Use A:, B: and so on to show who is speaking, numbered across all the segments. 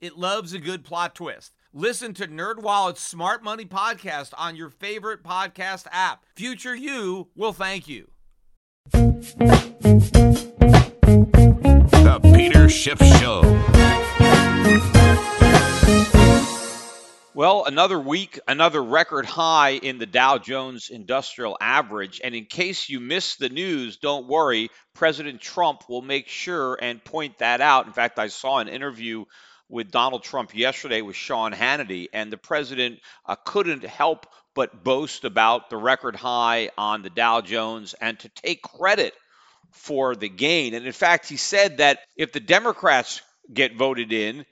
A: It loves a good plot twist. Listen to NerdWallet's Smart Money podcast on your favorite podcast app. Future you will thank you.
B: The Peter Schiff Show.
C: Well, another week, another record high in the Dow Jones Industrial Average. And in case you missed the news, don't worry. President Trump will make sure and point that out. In fact, I saw an interview with Donald Trump yesterday with Sean Hannity, and the president uh, couldn't help but boast about the record high on the Dow Jones and to take credit for the gain. And in fact, he said that if the Democrats get voted in,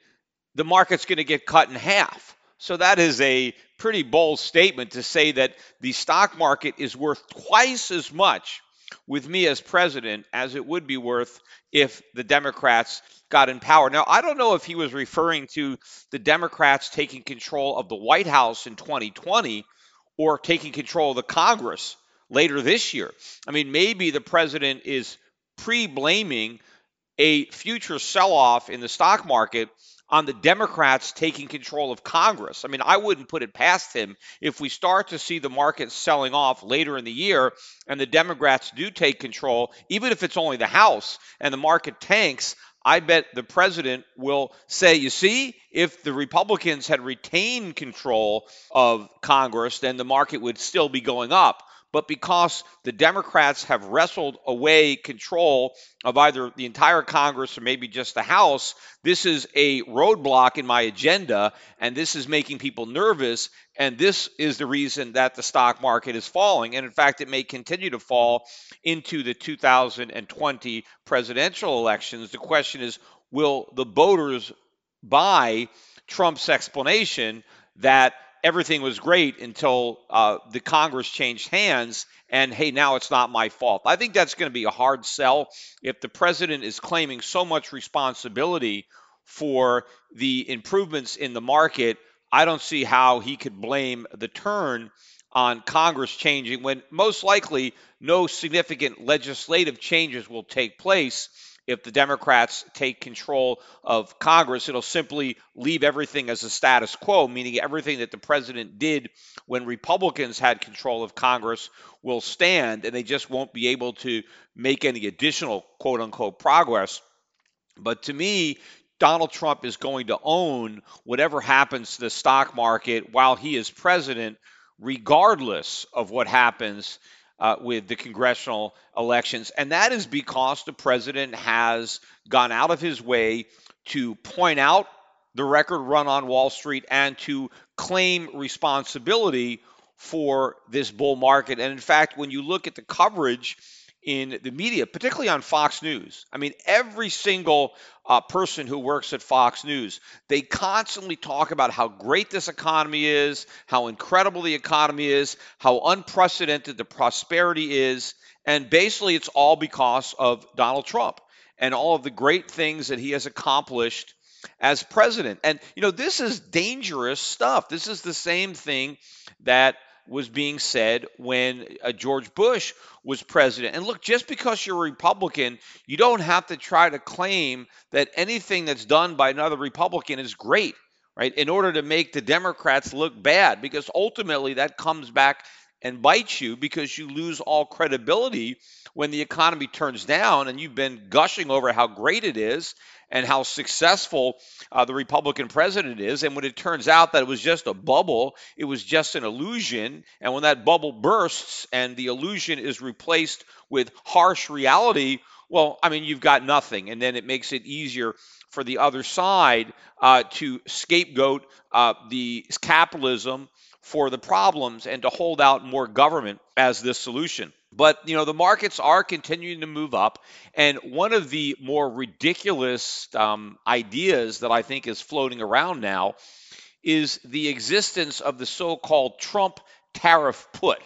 C: the market's going to get cut in half. So that is a pretty bold statement to say that the stock market is worth twice as much with me as president as it would be worth if the Democrats got in power. Now, I don't know if he was referring to the Democrats taking control of the White House in 2020 or taking control of the Congress later this year. I mean, maybe the president is pre blaming a future sell off in the stock market on the Democrats taking control of Congress. I mean, I wouldn't put it past him if we start to see the market selling off later in the year and the Democrats do take control, even if it's only the House and the market tanks. I bet the president will say, you see, if the Republicans had retained control of Congress, then the market would still be going up but because the Democrats have wrestled away control of either the entire Congress or maybe just the House, this is a roadblock in my agenda, and this is making people nervous. And this is the reason that the stock market is falling. And in fact, it may continue to fall into the 2020 presidential elections. The question is will the voters buy Trump's explanation that everything was great until uh, the Congress changed hands, and hey, now it's not my fault. I think that's going to be a hard sell if the president is claiming so much responsibility for the improvements in the market. I don't see how he could blame the turn on Congress changing when most likely no significant legislative changes will take place if the Democrats take control of Congress, it'll simply leave everything as a status quo, meaning everything that the president did when Republicans had control of Congress will stand, and they just won't be able to make any additional quote unquote progress. But to me, Donald Trump is going to own whatever happens to the stock market while he is president, regardless of what happens uh, with the congressional elections. And that is because the president has gone out of his way to point out the record run on Wall Street and to claim responsibility for this bull market. And in fact, when you look at the coverage in the media, particularly on Fox News. I mean, every single uh, person who works at Fox News, they constantly talk about how great this economy is, how incredible the economy is, how unprecedented the prosperity is. And basically, it's all because of Donald Trump and all of the great things that he has accomplished as president. And, you know, this is dangerous stuff. This is the same thing that was being said when uh, George Bush was president. And look, just because you're a Republican, you don't have to try to claim that anything that's done by another Republican is great, right? In order to make the Democrats look bad, because ultimately that comes back and bites you because you lose all credibility when the economy turns down and you've been gushing over how great it is and how successful uh, the Republican president is. And when it turns out that it was just a bubble, it was just an illusion. And when that bubble bursts and the illusion is replaced with harsh reality, well, I mean, you've got nothing. And then it makes it easier for the other side uh, to scapegoat uh, the capitalism for the problems and to hold out more government as this solution. But, you know, the markets are continuing to move up. And one of the more ridiculous um, ideas that I think is floating around now is the existence of the so called Trump tariff put.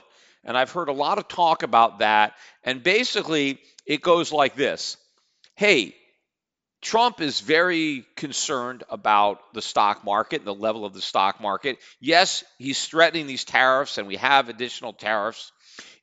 C: And I've heard a lot of talk about that. And basically, it goes like this Hey, Trump is very concerned about the stock market, and the level of the stock market. Yes, he's threatening these tariffs, and we have additional tariffs.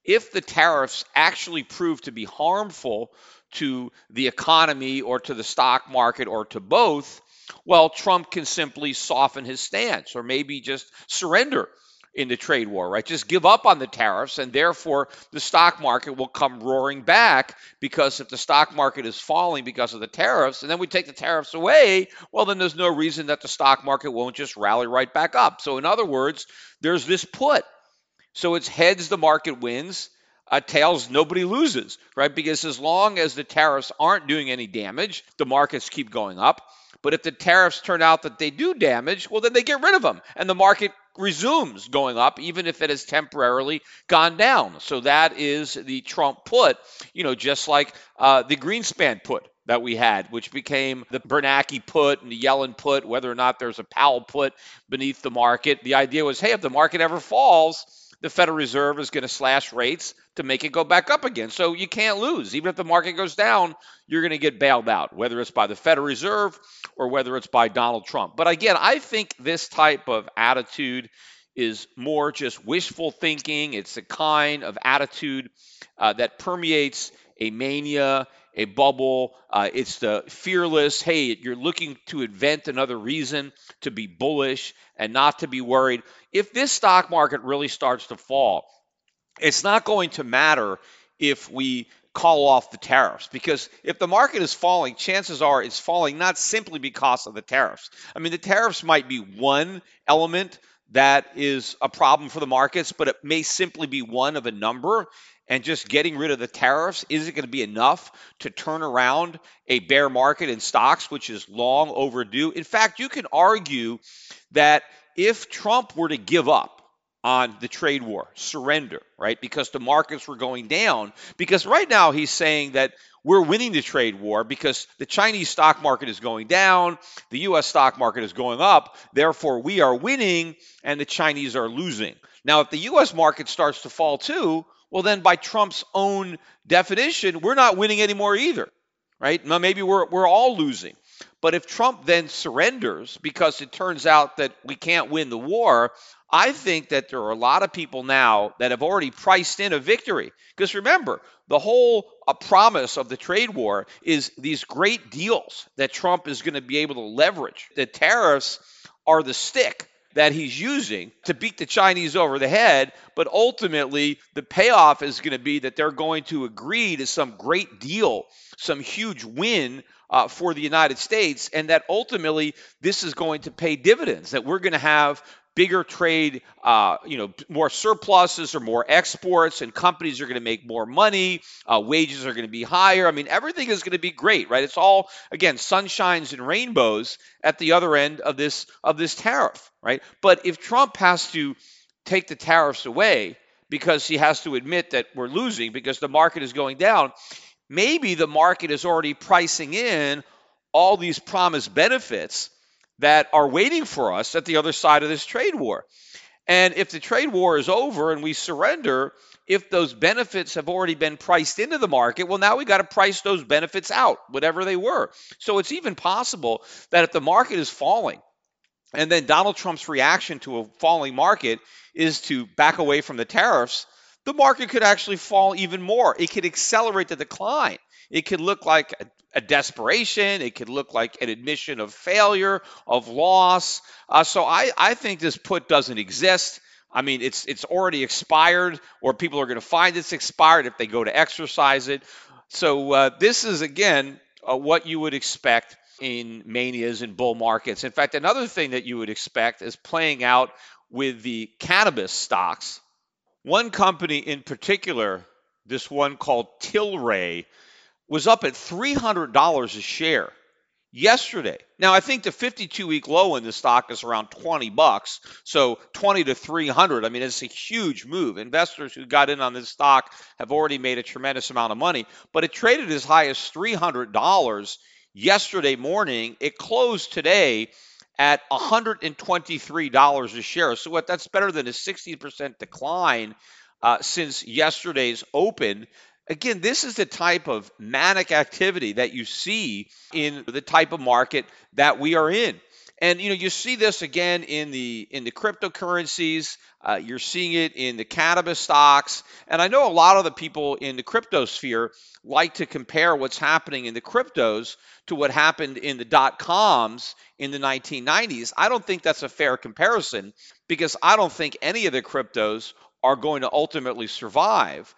C: If the tariffs actually prove to be harmful to the economy or to the stock market or to both, well, Trump can simply soften his stance or maybe just surrender in the trade war, right? Just give up on the tariffs, and therefore the stock market will come roaring back because if the stock market is falling because of the tariffs, and then we take the tariffs away, well, then there's no reason that the stock market won't just rally right back up. So, in other words, there's this put. So it's heads, the market wins. Uh, tails, nobody loses, right? Because as long as the tariffs aren't doing any damage, the markets keep going up. But if the tariffs turn out that they do damage, well, then they get rid of them and the market resumes going up, even if it has temporarily gone down. So that is the Trump put, you know, just like uh, the Greenspan put that we had, which became the Bernanke put and the Yellen put, whether or not there's a Powell put beneath the market. The idea was, hey, if the market ever falls, the Federal Reserve is going to slash rates to make it go back up again. So you can't lose. Even if the market goes down, you're going to get bailed out, whether it's by the Federal Reserve or whether it's by Donald Trump. But again, I think this type of attitude is more just wishful thinking. It's a kind of attitude uh, that permeates a mania a bubble. Uh, it's the fearless, hey, you're looking to invent another reason to be bullish and not to be worried. If this stock market really starts to fall, it's not going to matter if we call off the tariffs because if the market is falling, chances are it's falling not simply because of the tariffs. I mean, the tariffs might be one element that is a problem for the markets, but it may simply be one of a number and just getting rid of the tariffs isn't going to be enough to turn around a bear market in stocks, which is long overdue. In fact, you can argue that if Trump were to give up on the trade war, surrender, right, because the markets were going down, because right now he's saying that we're winning the trade war because the Chinese stock market is going down, the US stock market is going up, therefore we are winning and the Chinese are losing. Now, if the US market starts to fall too, well, then by Trump's own definition, we're not winning anymore either, right? Now, maybe we're, we're all losing. But if Trump then surrenders because it turns out that we can't win the war, I think that there are a lot of people now that have already priced in a victory. Because remember, the whole uh, promise of the trade war is these great deals that Trump is going to be able to leverage. The tariffs are the stick that he's using to beat the Chinese over the head, but ultimately the payoff is going to be that they're going to agree to some great deal, some huge win uh, for the United States, and that ultimately this is going to pay dividends, that we're going to have bigger trade, uh, you know, more surpluses or more exports, and companies are going to make more money. Uh, wages are going to be higher. I mean, everything is going to be great, right? It's all again sunshines and rainbows at the other end of this of this tariff, right? But if Trump has to take the tariffs away because he has to admit that we're losing because the market is going down, maybe the market is already pricing in all these promised benefits that are waiting for us at the other side of this trade war. And if the trade war is over and we surrender, if those benefits have already been priced into the market, well, now we got to price those benefits out, whatever they were. So it's even possible that if the market is falling, and then Donald Trump's reaction to a falling market is to back away from the tariffs, the market could actually fall even more. It could accelerate the decline. It could look like a, a desperation. It could look like an admission of failure, of loss. Uh, so I, I think this put doesn't exist. I mean, it's it's already expired, or people are going to find it's expired if they go to exercise it. So uh, this is again uh, what you would expect in manias and bull markets. In fact, another thing that you would expect is playing out with the cannabis stocks. One company in particular, this one called Tilray, was up at $300 a share yesterday. Now, I think the 52 week low in the stock is around 20 bucks. So 20 to 300. I mean, it's a huge move. Investors who got in on this stock have already made a tremendous amount of money, but it traded as high as $300 yesterday morning. It closed today at $123 a share. So what that's better than a 60% decline uh, since yesterday's open. Again, this is the type of manic activity that you see in the type of market that we are in. And you know, you see this again in the in the cryptocurrencies. Uh, you're seeing it in the cannabis stocks, and I know a lot of the people in the crypto sphere like to compare what's happening in the cryptos to what happened in the dot coms in the 1990s. I don't think that's a fair comparison because I don't think any of the cryptos are going to ultimately survive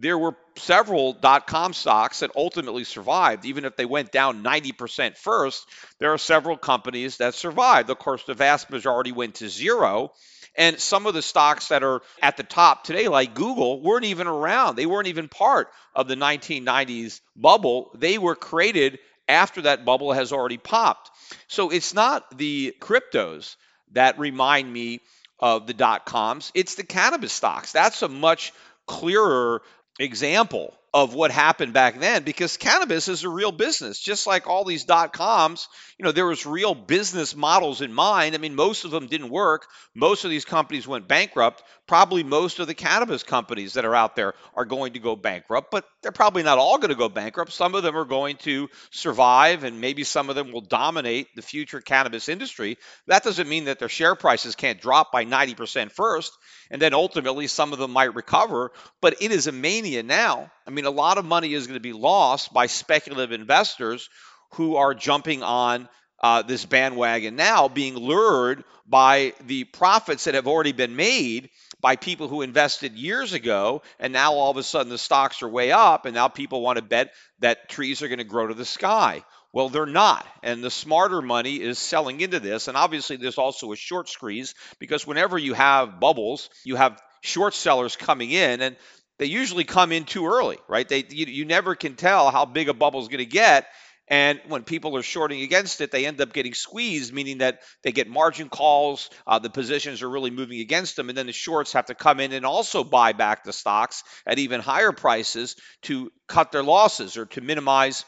C: there were several dot com stocks that ultimately survived, even if they went down 90% first. There are several companies that survived. Of course, the vast majority went to zero. And some of the stocks that are at the top today, like Google, weren't even around. They weren't even part of the 1990s bubble. They were created after that bubble has already popped. So it's not the cryptos that remind me of the dot coms, it's the cannabis stocks. That's a much clearer example of what happened back then because cannabis is a real business. Just like all these dot coms you know there was real business models in mind. I mean most of them didn't work. Most of these companies went bankrupt. Probably most of the cannabis companies that are out there are going to go bankrupt but they're probably not all going to go bankrupt. Some of them are going to survive and maybe some of them will dominate the future cannabis industry. That doesn't mean that their share prices can't drop by 90% first and then ultimately some of them might recover but it is a mania now. I mean mean, a lot of money is going to be lost by speculative investors who are jumping on uh, this bandwagon now, being lured by the profits that have already been made by people who invested years ago. And now all of a sudden the stocks are way up, and now people want to bet that trees are going to grow to the sky. Well, they're not. And the smarter money is selling into this. And obviously, there's also a short squeeze because whenever you have bubbles, you have short sellers coming in. And they usually come in too early, right? They you, you never can tell how big a bubble is going to get. And when people are shorting against it, they end up getting squeezed, meaning that they get margin calls. Uh, the positions are really moving against them. And then the shorts have to come in and also buy back the stocks at even higher prices to cut their losses or to minimize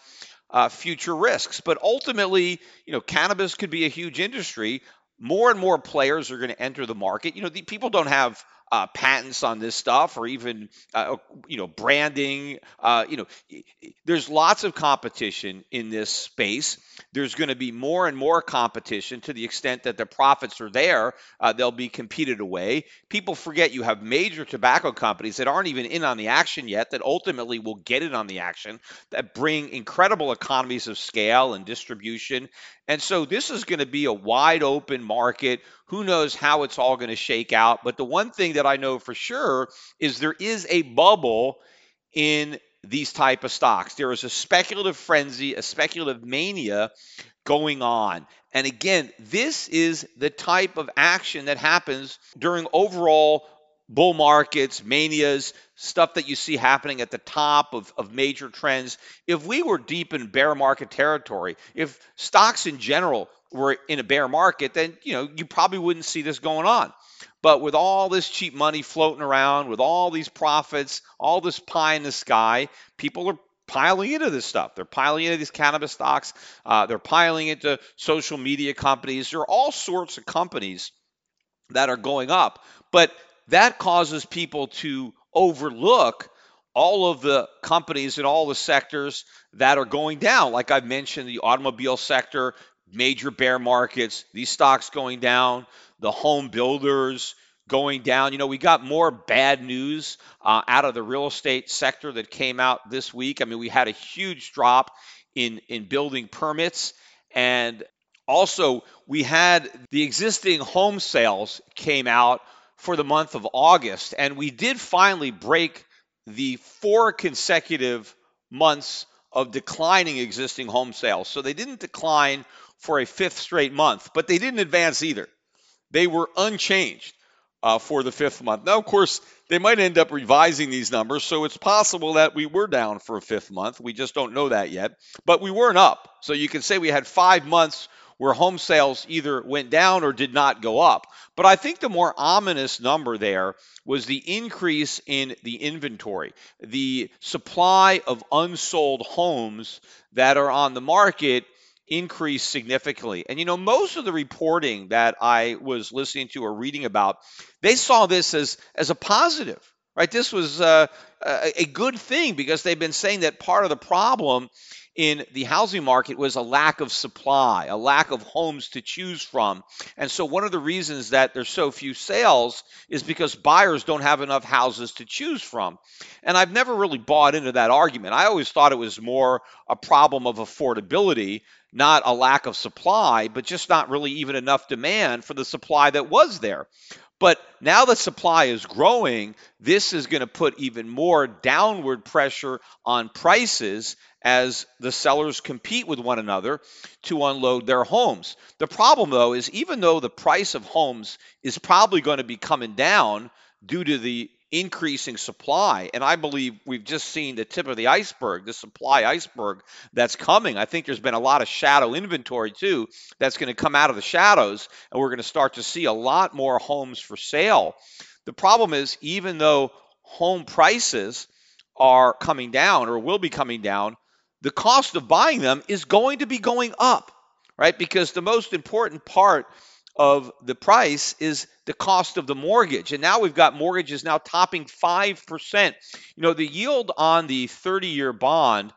C: uh, future risks. But ultimately, you know, cannabis could be a huge industry. More and more players are going to enter the market. You know, the, people don't have uh, patents on this stuff or even uh, you know branding uh, you know there's lots of competition in this space. There's going to be more and more competition to the extent that the profits are there uh, they'll be competed away. People forget you have major tobacco companies that aren't even in on the action yet that ultimately will get in on the action that bring incredible economies of scale and distribution. And so this is going to be a wide open market who knows how it's all going to shake out? But the one thing that I know for sure is there is a bubble in these type of stocks. There is a speculative frenzy, a speculative mania going on. And again, this is the type of action that happens during overall bull markets, manias, stuff that you see happening at the top of, of major trends. If we were deep in bear market territory, if stocks in general were in a bear market, then you know you probably wouldn't see this going on. But with all this cheap money floating around, with all these profits, all this pie in the sky, people are piling into this stuff. They're piling into these cannabis stocks. Uh, they're piling into social media companies. There are all sorts of companies that are going up, but that causes people to overlook all of the companies in all the sectors that are going down. Like I've mentioned, the automobile sector major bear markets, these stocks going down, the home builders going down. You know, we got more bad news uh, out of the real estate sector that came out this week. I mean, we had a huge drop in in building permits and also we had the existing home sales came out for the month of August and we did finally break the four consecutive months of declining existing home sales. So they didn't decline for a fifth straight month, but they didn't advance either. They were unchanged. uh, for the fifth month. Now, of course, they might end up revising these numbers, so it's possible that we were down for a fifth month. We just don't know that yet. But we weren't up. So you can say we had five months where home sales either went down or did not go up. But I think the more ominous number there was the increase in the inventory, the supply of unsold homes that are on the market increased significantly. And you know, most of the reporting that I was listening to or reading about, they saw this as as a positive, right? This was uh, a, a good thing because they've been saying that part of the problem in the housing market was a lack of supply, a lack of homes to choose from. And so, one of the reasons that there's so few sales is because buyers don't have enough houses to choose from. And I've never really bought into that argument. I always thought it was more a problem of affordability not a lack of supply, but just not really even enough demand for the supply that was there. But now that supply is growing, this is going to put even more downward pressure on prices as the sellers compete with one another to unload their homes. The problem, though, is even though the price of homes is probably going to be coming down due to the increasing supply. And I believe we've just seen the tip of the iceberg, the supply iceberg that's coming. I think there's been a lot of shadow inventory too that's going to come out of the shadows, and we're going to start to see a lot more homes for sale. The problem is, even though home prices are coming down or will be coming down, the cost of buying them is going to be going up, right? Because the most important part of the price is the cost of the mortgage. And now we've got mortgages now topping 5%. You know, the yield on the 30 year bond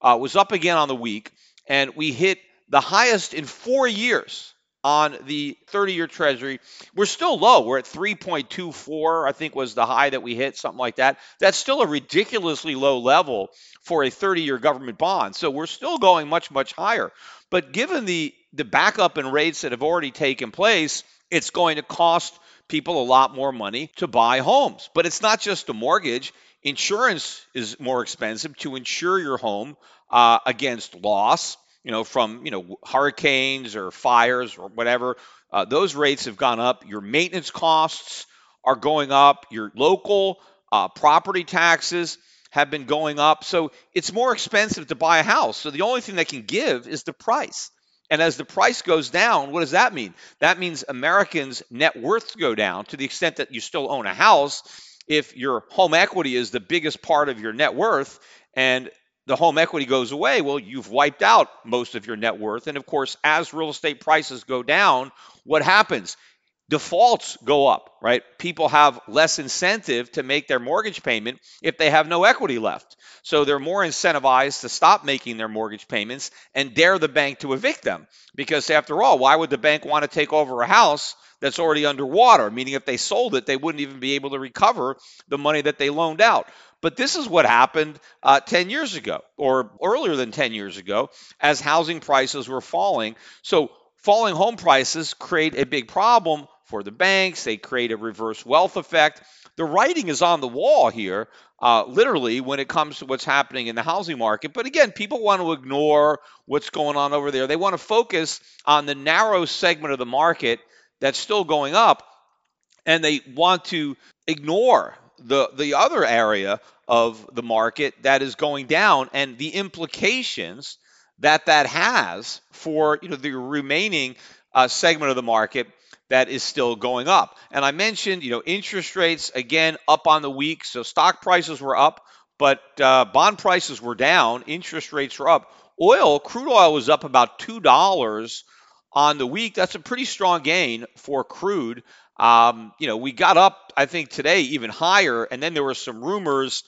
C: uh, was up again on the week, and we hit the highest in four years on the 30 year treasury. We're still low. We're at 3.24, I think was the high that we hit, something like that. That's still a ridiculously low level for a 30 year government bond. So we're still going much, much higher. But given the, the backup in rates that have already taken place, it's going to cost people a lot more money to buy homes. But it's not just a mortgage. Insurance is more expensive to insure your home uh, against loss you know, from you know hurricanes or fires or whatever. Uh, those rates have gone up. Your maintenance costs are going up. Your local uh, property taxes have been going up. So it's more expensive to buy a house. So the only thing that can give is the price. And as the price goes down, what does that mean? That means Americans' net worths go down to the extent that you still own a house. If your home equity is the biggest part of your net worth and the home equity goes away, well, you've wiped out most of your net worth. And of course, as real estate prices go down, what happens? Defaults go up, right? People have less incentive to make their mortgage payment if they have no equity left. So they're more incentivized to stop making their mortgage payments and dare the bank to evict them. Because after all, why would the bank want to take over a house that's already underwater? Meaning, if they sold it, they wouldn't even be able to recover the money that they loaned out. But this is what happened uh, 10 years ago or earlier than 10 years ago as housing prices were falling. So, falling home prices create a big problem for the banks, they create a reverse wealth effect. The writing is on the wall here, uh, literally, when it comes to what's happening in the housing market. But again, people want to ignore what's going on over there. They want to focus on the narrow segment of the market that's still going up, and they want to ignore the the other area of the market that is going down and the implications that that has for you know the remaining uh, segment of the market that is still going up. And I mentioned you know interest rates again up on the week, so stock prices were up, but uh, bond prices were down. Interest rates were up. Oil, crude oil was up about two dollars on the week. That's a pretty strong gain for crude. Um, you know, we got up, I think, today even higher, and then there were some rumors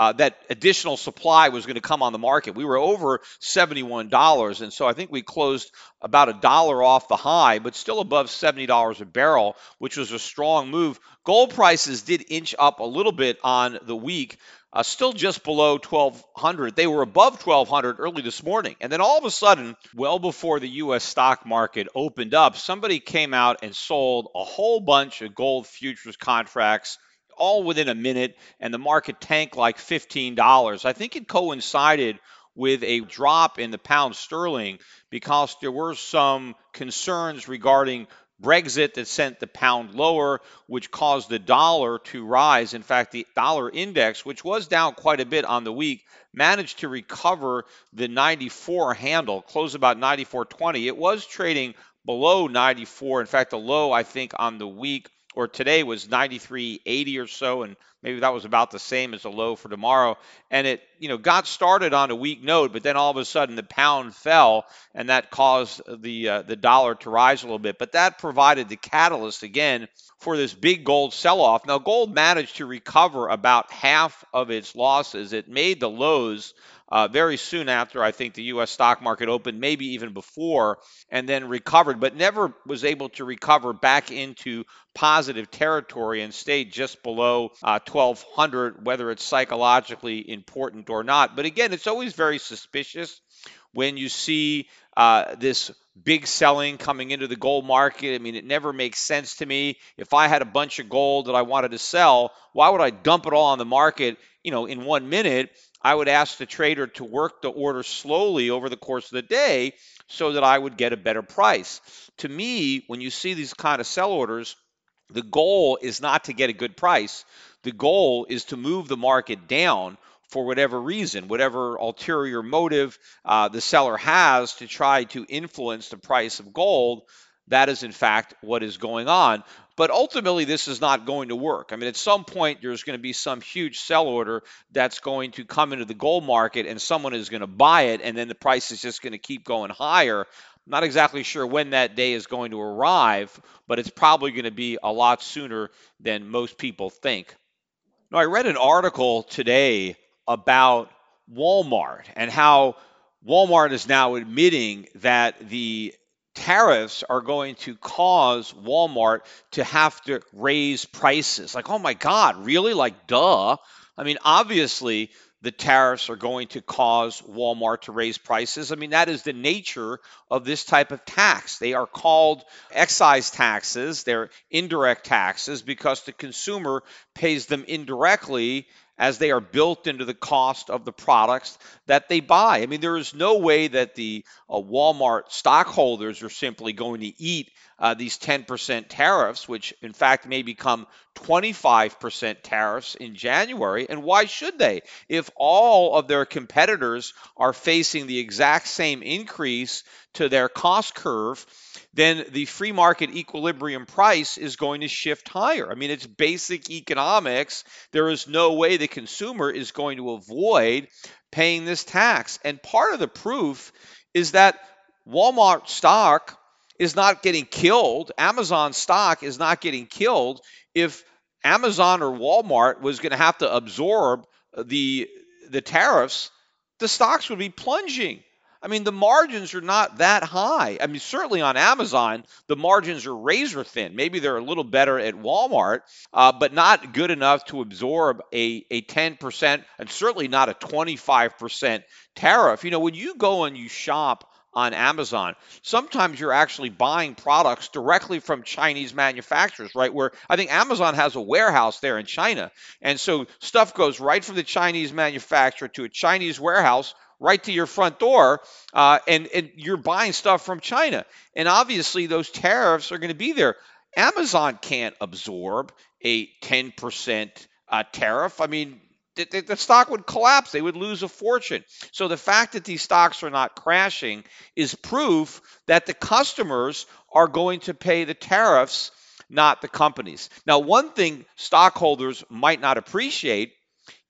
C: uh, that additional supply was going to come on the market. We were over $71, and so I think we closed about a dollar off the high, but still above $70 a barrel, which was a strong move. Gold prices did inch up a little bit on the week, uh, still just below 1200 they were above 1200 early this morning and then all of a sudden well before the us stock market opened up somebody came out and sold a whole bunch of gold futures contracts all within a minute and the market tanked like $15 i think it coincided with a drop in the pound sterling because there were some concerns regarding Brexit that sent the pound lower, which caused the dollar to rise. In fact, the dollar index, which was down quite a bit on the week, managed to recover the 94 handle, close about 94.20. It was trading below 94. In fact, the low, I think, on the week or today was 93.80 or so, and maybe that was about the same as the low for tomorrow. And it, you know, got started on a weak note, but then all of a sudden the pound fell, and that caused the uh, the dollar to rise a little bit. But that provided the catalyst again for this big gold sell-off. Now, gold managed to recover about half of its losses. It made the lows uh, very soon after I think the U.S. stock market opened, maybe even before, and then recovered, but never was able to recover back into positive territory and stayed just below uh, 1200, whether it's psychologically important or not. But again, it's always very suspicious when you see uh, this big selling coming into the gold market. I mean, it never makes sense to me. If I had a bunch of gold that I wanted to sell, why would I dump it all on the market, you know, in one minute I would ask the trader to work the order slowly over the course of the day so that I would get a better price. To me, when you see these kind of sell orders, the goal is not to get a good price. The goal is to move the market down for whatever reason, whatever ulterior motive uh, the seller has to try to influence the price of gold. That is, in fact, what is going on. But ultimately, this is not going to work. I mean, at some point, there's going to be some huge sell order that's going to come into the gold market and someone is going to buy it, and then the price is just going to keep going higher. I'm not exactly sure when that day is going to arrive, but it's probably going to be a lot sooner than most people think. Now, I read an article today about Walmart and how Walmart is now admitting that the tariffs are going to cause Walmart to have to raise prices. Like, oh my God, really? Like, duh. I mean, obviously, the tariffs are going to cause Walmart to raise prices. I mean, that is the nature of this type of tax. They are called excise taxes, they're indirect taxes because the consumer pays them indirectly as they are built into the cost of the products that they buy. I mean, there is no way that the uh, Walmart stockholders are simply going to eat uh, these 10% tariffs, which in fact may become 25% tariffs in January. And why should they? If all of their competitors are facing the exact same increase to their cost curve, then the free market equilibrium price is going to shift higher. I mean, it's basic economics. There is no way the consumer is going to avoid paying this tax. And part of the proof is that Walmart stock is not getting killed, Amazon stock is not getting killed if Amazon or Walmart was going to have to absorb the the tariffs, the stocks would be plunging. I mean, the margins are not that high. I mean, certainly on Amazon, the margins are razor thin. Maybe they're a little better at Walmart, uh, but not good enough to absorb a, a 10% and certainly not a 25% tariff. You know, when you go and you shop on Amazon. Sometimes you're actually buying products directly from Chinese manufacturers, right? Where I think Amazon has a warehouse there in China. And so stuff goes right from the Chinese manufacturer to a Chinese warehouse right to your front door, uh, and, and you're buying stuff from China. And obviously, those tariffs are going to be there. Amazon can't absorb a 10% uh, tariff. I mean, the, the, stock would collapse. They would lose a fortune. So the fact that these stocks are not crashing is proof that the customers are going to pay the tariffs, not the companies. Now, one thing stockholders might not appreciate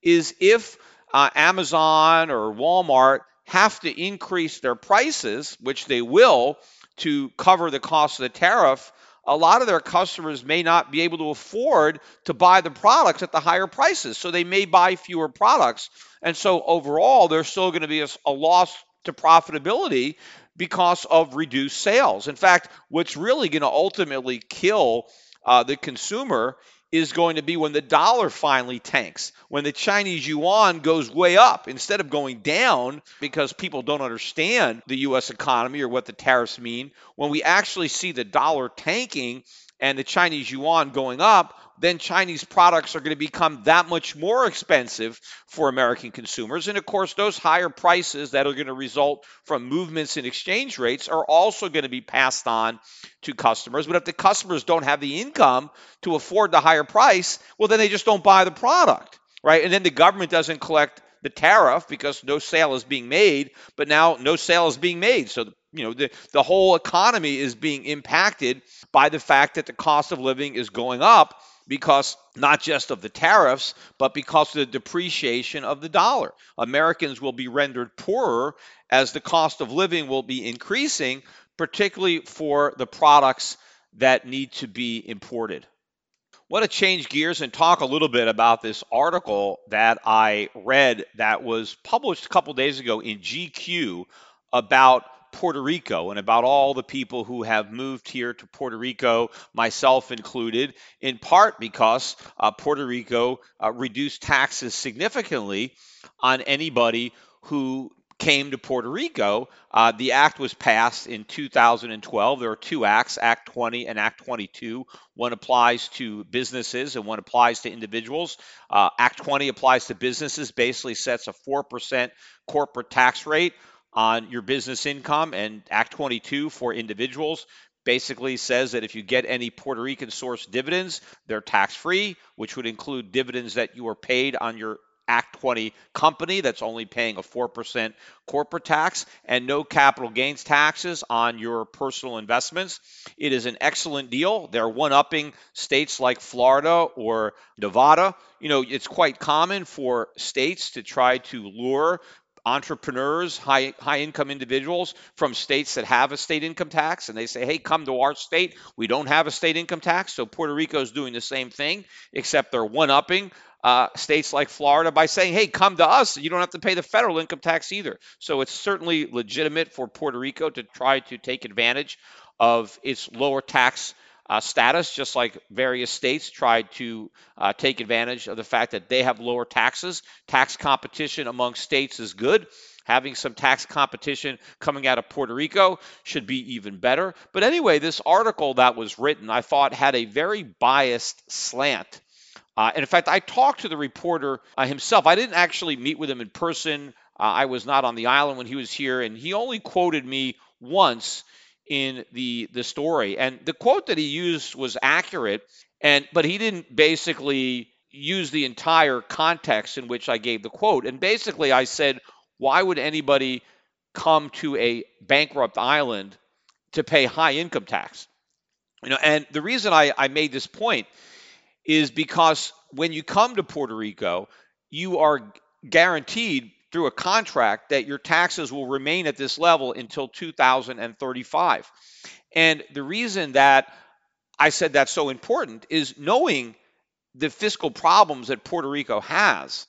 C: is if uh, Amazon or Walmart have to increase their prices, which they will, to cover the cost of the tariff, a lot of their customers may not be able to afford to buy the products at the higher prices. So they may buy fewer products. And so overall, there's still going to be a, a loss to profitability because of reduced sales. In fact, what's really going to ultimately kill uh, the consumer is going to be when the dollar finally tanks, when the Chinese yuan goes way up instead of going down because people don't understand the U.S. economy or what the tariffs mean. When we actually see the dollar tanking and the Chinese yuan going up, then Chinese products are going to become that much more expensive for American consumers. And of course, those higher prices that are going to result from movements in exchange rates are also going to be passed on to customers. But if the customers don't have the income to afford the higher price, well, then they just don't buy the product, right? And then the government doesn't collect the tariff because no sale is being made, but now no sale is being made. So you know the, the whole economy is being impacted by the fact that the cost of living is going up because not just of the tariffs, but because of the depreciation of the dollar. Americans will be rendered poorer as the cost of living will be increasing, particularly for the products that need to be imported. I want to change gears and talk a little bit about this article that I read that was published a couple days ago in GQ about Puerto Rico and about all the people who have moved here to Puerto Rico, myself included, in part because uh, Puerto Rico uh, reduced taxes significantly on anybody who came to Puerto Rico. Uh, the act was passed in 2012. There are two acts, Act 20 and Act 22. One applies to businesses and one applies to individuals. Uh, Act 20 applies to businesses, basically sets a 4% corporate tax rate on your business income, and Act 22 for individuals basically says that if you get any Puerto Rican source dividends, they're tax free, which would include dividends that you are paid on your Act 20 company that's only paying a 4% corporate tax and no capital gains taxes on your personal investments. It is an excellent deal. They're one upping states like Florida or Nevada. You know, it's quite common for states to try to lure entrepreneurs, high high income individuals from states that have a state income tax, and they say, "Hey, come to our state. We don't have a state income tax." So Puerto Rico is doing the same thing, except they're one upping uh, states like Florida by saying, "Hey, come to us. You don't have to pay the federal income tax either." So it's certainly legitimate for Puerto Rico to try to take advantage of its lower tax uh, status, just like various states tried to uh, take advantage of the fact that they have lower taxes. Tax competition among states is good. Having some tax competition coming out of Puerto Rico should be even better. But anyway, this article that was written, I thought had a very biased slant. Uh, and in fact, I talked to the reporter uh, himself. I didn't actually meet with him in person. Uh, I was not on the island when he was here, and he only quoted me once in the the story. And the quote that he used was accurate, and but he didn't basically use the entire context in which I gave the quote. And basically, I said, why would anybody come to a bankrupt island to pay high income tax? You know, and the reason I, I made this point is because when you come to Puerto Rico, you are guaranteed through a contract that your taxes will remain at this level until 2035. And the reason that I said that's so important is knowing the fiscal problems that Puerto Rico has.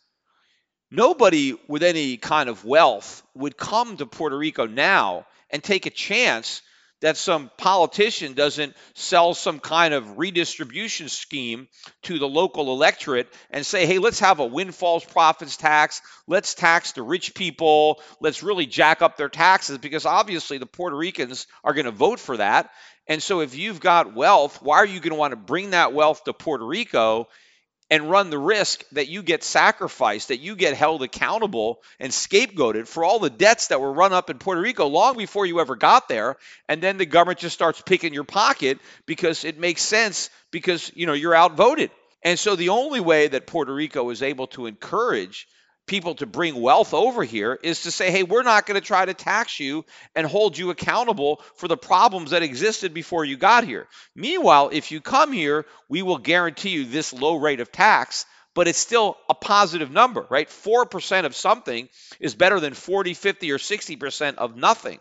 C: Nobody with any kind of wealth would come to Puerto Rico now and take a chance that some politician doesn't sell some kind of redistribution scheme to the local electorate and say, hey, let's have a windfalls profits tax. Let's tax the rich people. Let's really jack up their taxes because obviously the Puerto Ricans are going to vote for that. And so if you've got wealth, why are you going to want to bring that wealth to Puerto Rico and run the risk that you get sacrificed, that you get held accountable and scapegoated for all the debts that were run up in Puerto Rico long before you ever got there. And then the government just starts picking your pocket because it makes sense because, you know, you're outvoted. And so the only way that Puerto Rico is able to encourage people to bring wealth over here is to say, hey, we're not going to try to tax you and hold you accountable for the problems that existed before you got here. Meanwhile, if you come here, we will guarantee you this low rate of tax. But it's still a positive number, right? 4% of something is better than 40, 50, or 60% of nothing.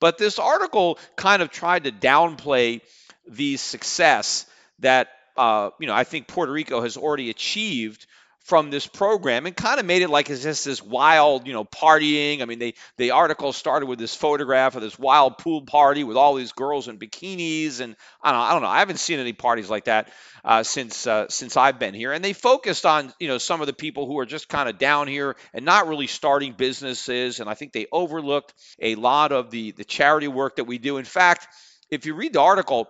C: But this article kind of tried to downplay the success that uh, you know I think Puerto Rico has already achieved from this program and kind of made it like it's just this wild, you know, partying. I mean, they the article started with this photograph of this wild pool party with all these girls in bikinis, and I don't know, I don't know. I haven't seen any parties like that uh, since uh, since I've been here. And they focused on you know some of the people who are just kind of down here and not really starting businesses. And I think they overlooked a lot of the the charity work that we do. In fact, if you read the article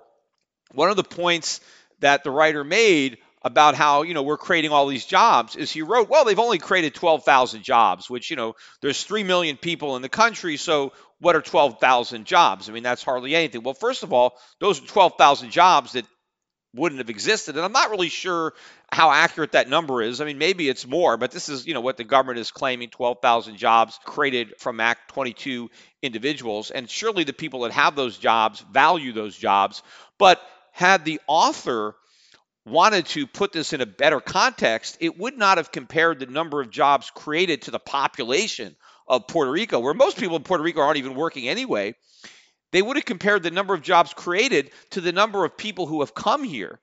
C: one of the points that the writer made about how you know we're creating all these jobs is he wrote well they've only created 12,000 jobs which you know there's 3 million people in the country so what are 12,000 jobs? I mean that's hardly anything. Well first of all those are 12,000 jobs that wouldn't have existed and i'm not really sure how accurate that number is. I mean maybe it's more but this is you know what the government is claiming 12,000 jobs created from act 22 individuals and surely the people that have those jobs value those jobs. But had the author wanted to put this in a better context, it would not have compared the number of jobs created to the population of Puerto Rico, where most people in Puerto Rico aren't even working anyway. They would have compared the number of jobs created to the number of people who have come here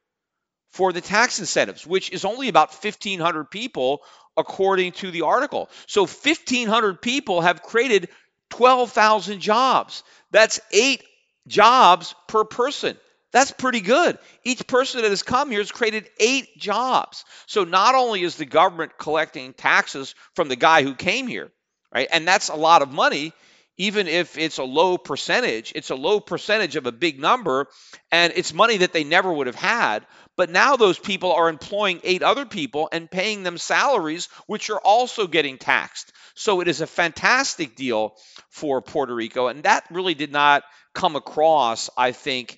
C: for the tax incentives, which is only about 1,500 people according to the article. So 1,500 people have created 12,000 jobs. That's eight jobs per person. That's pretty good. Each person that has come here has created eight jobs. So not only is the government collecting taxes from the guy who came here, right? And that's a lot of money, even if it's a low percentage. It's a low percentage of a big number, and it's money that they never would have had. But now those people are employing eight other people and paying them salaries, which are also getting taxed. So it is a fantastic deal for Puerto Rico. And that really did not come across, I think,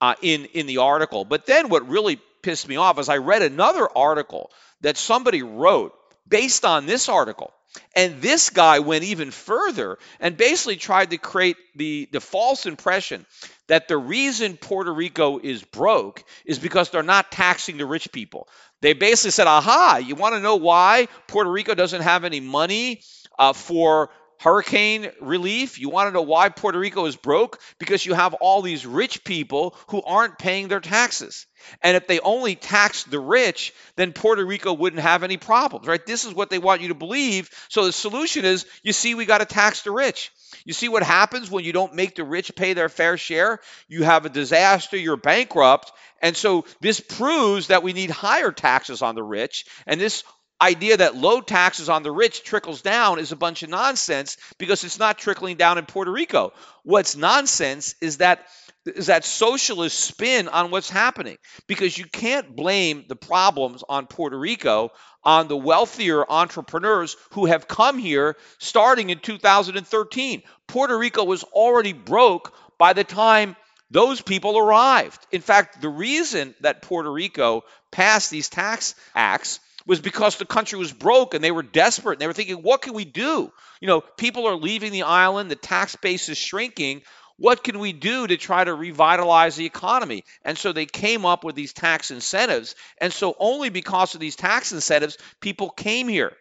C: uh, in in the article. But then what really pissed me off is I read another article that somebody wrote based on this article. And this guy went even further and basically tried to create the, the false impression that the reason Puerto Rico is broke is because they're not taxing the rich people. They basically said, aha, you want to know why Puerto Rico doesn't have any money uh, for hurricane relief. You want to know why Puerto Rico is broke? Because you have all these rich people who aren't paying their taxes. And if they only taxed the rich, then Puerto Rico wouldn't have any problems, right? This is what they want you to believe. So the solution is you see, we got to tax the rich. You see what happens when you don't make the rich pay their fair share? You have a disaster, you're bankrupt. And so this proves that we need higher taxes on the rich. And this idea that low taxes on the rich trickles down is a bunch of nonsense because it's not trickling down in Puerto Rico. What's nonsense is that is that socialist spin on what's happening because you can't blame the problems on Puerto Rico on the wealthier entrepreneurs who have come here starting in 2013. Puerto Rico was already broke by the time those people arrived. In fact, the reason that Puerto Rico passed these tax acts was because the country was broke and they were desperate. And they were thinking, what can we do? You know, people are leaving the island, the tax base is shrinking. What can we do to try to revitalize the economy? And so they came up with these tax incentives. And so only because of these tax incentives, people came here.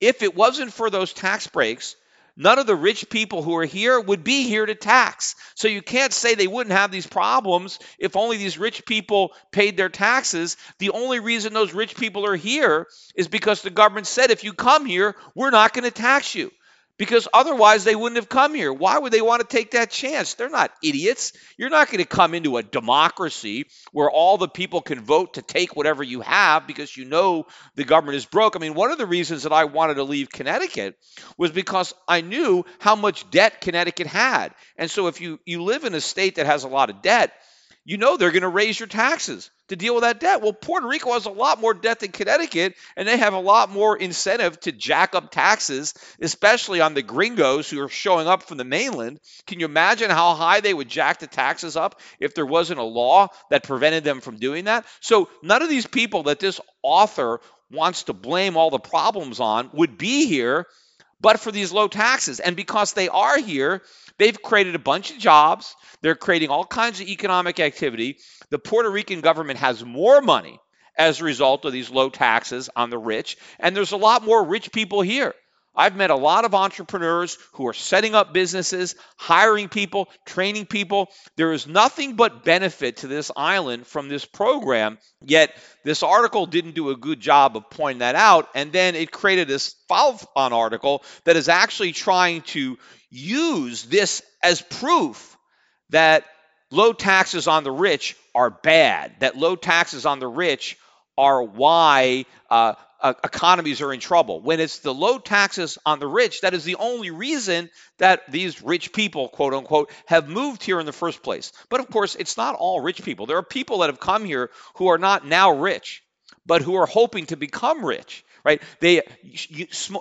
C: If it wasn't for those tax breaks, none of the rich people who are here would be here to tax. So you can't say they wouldn't have these problems if only these rich people paid their taxes. The only reason those rich people are here is because the government said if you come here, we're not going to tax you because otherwise they wouldn't have come here. Why would they want to take that chance? They're not idiots. You're not going to come into a democracy where all the people can vote to take whatever you have because you know the government is broke. I mean, one of the reasons that I wanted to leave Connecticut was because I knew how much debt Connecticut had. And so if you you live in a state that has a lot of debt, you know they're going to raise your taxes to deal with that debt. Well, Puerto Rico has a lot more debt than Connecticut, and they have a lot more incentive to jack up taxes, especially on the gringos who are showing up from the mainland. Can you imagine how high they would jack the taxes up if there wasn't a law that prevented them from doing that? So, none of these people that this author wants to blame all the problems on would be here but for these low taxes. And because they are here, they've created a bunch of jobs. They're creating all kinds of economic activity. The Puerto Rican government has more money as a result of these low taxes on the rich. And there's a lot more rich people here. I've met a lot of entrepreneurs who are setting up businesses, hiring people, training people. There is nothing but benefit to this island from this program, yet this article didn't do a good job of pointing that out. And then it created this follow on article that is actually trying to use this as proof that low taxes on the rich are bad, that low taxes on the rich are why uh, economies are in trouble. When it's the low taxes on the rich, that is the only reason that these rich people, quote unquote, have moved here in the first place. But of course, it's not all rich people. There are people that have come here who are not now rich, but who are hoping to become rich. Right? They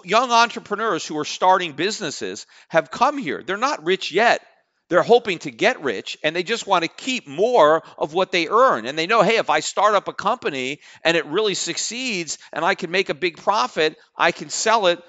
C: young entrepreneurs who are starting businesses have come here. They're not rich yet, they're hoping to get rich and they just want to keep more of what they earn. And they know, hey, if I start up a company and it really succeeds and I can make a big profit, I can sell it